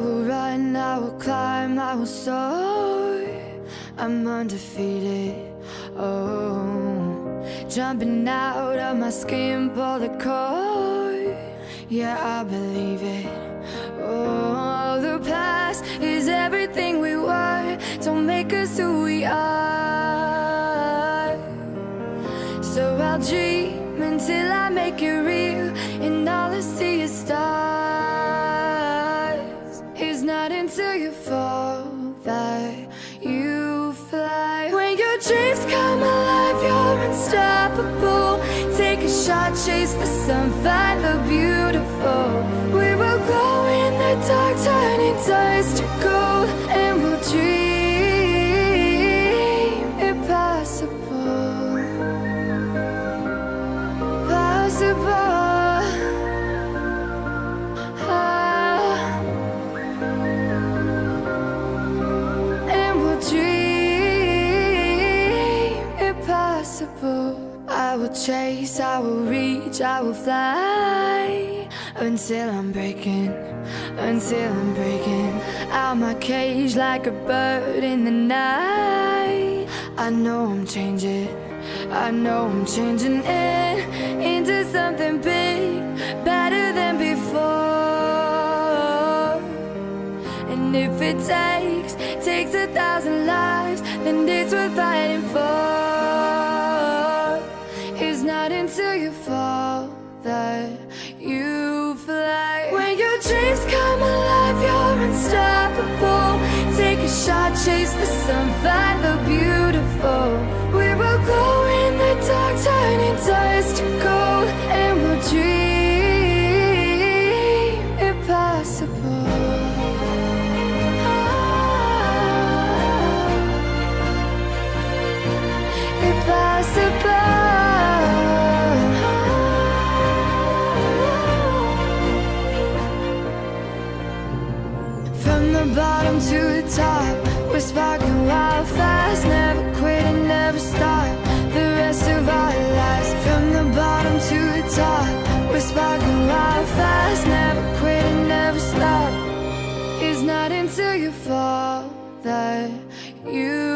will run, I will climb, I will soar. I'm undefeated. Oh, jumping out of my skin, pull the cord. Yeah, I believe it. Oh, the past is everything we were. Don't make us who we are. So I'll dream until I make it real, and all I see is stars. Until you fall that you fly. When your dreams come alive, you're unstoppable. Take a shot, chase the sun, find the beautiful. We will glow in the dark, turning dust to gold, and we'll dream impossible possible. Dream impossible. I will chase, I will reach, I will fly until I'm breaking, until I'm breaking out my cage like a bird in the night. I know I'm changing. I know I'm changing it into something big, better than before. And if it takes, thousand lives, then it's worth fighting for. It's not until you fall that you fly. When your dreams come alive, you're unstoppable. Take a shot, chase the sun, find the beautiful. bottom to the top. We're sparking wildfires, never quit and never stop. The rest of our lives, from the bottom to the top. We're sparking wildfires, never quit and never stop. It's not until you fall that you.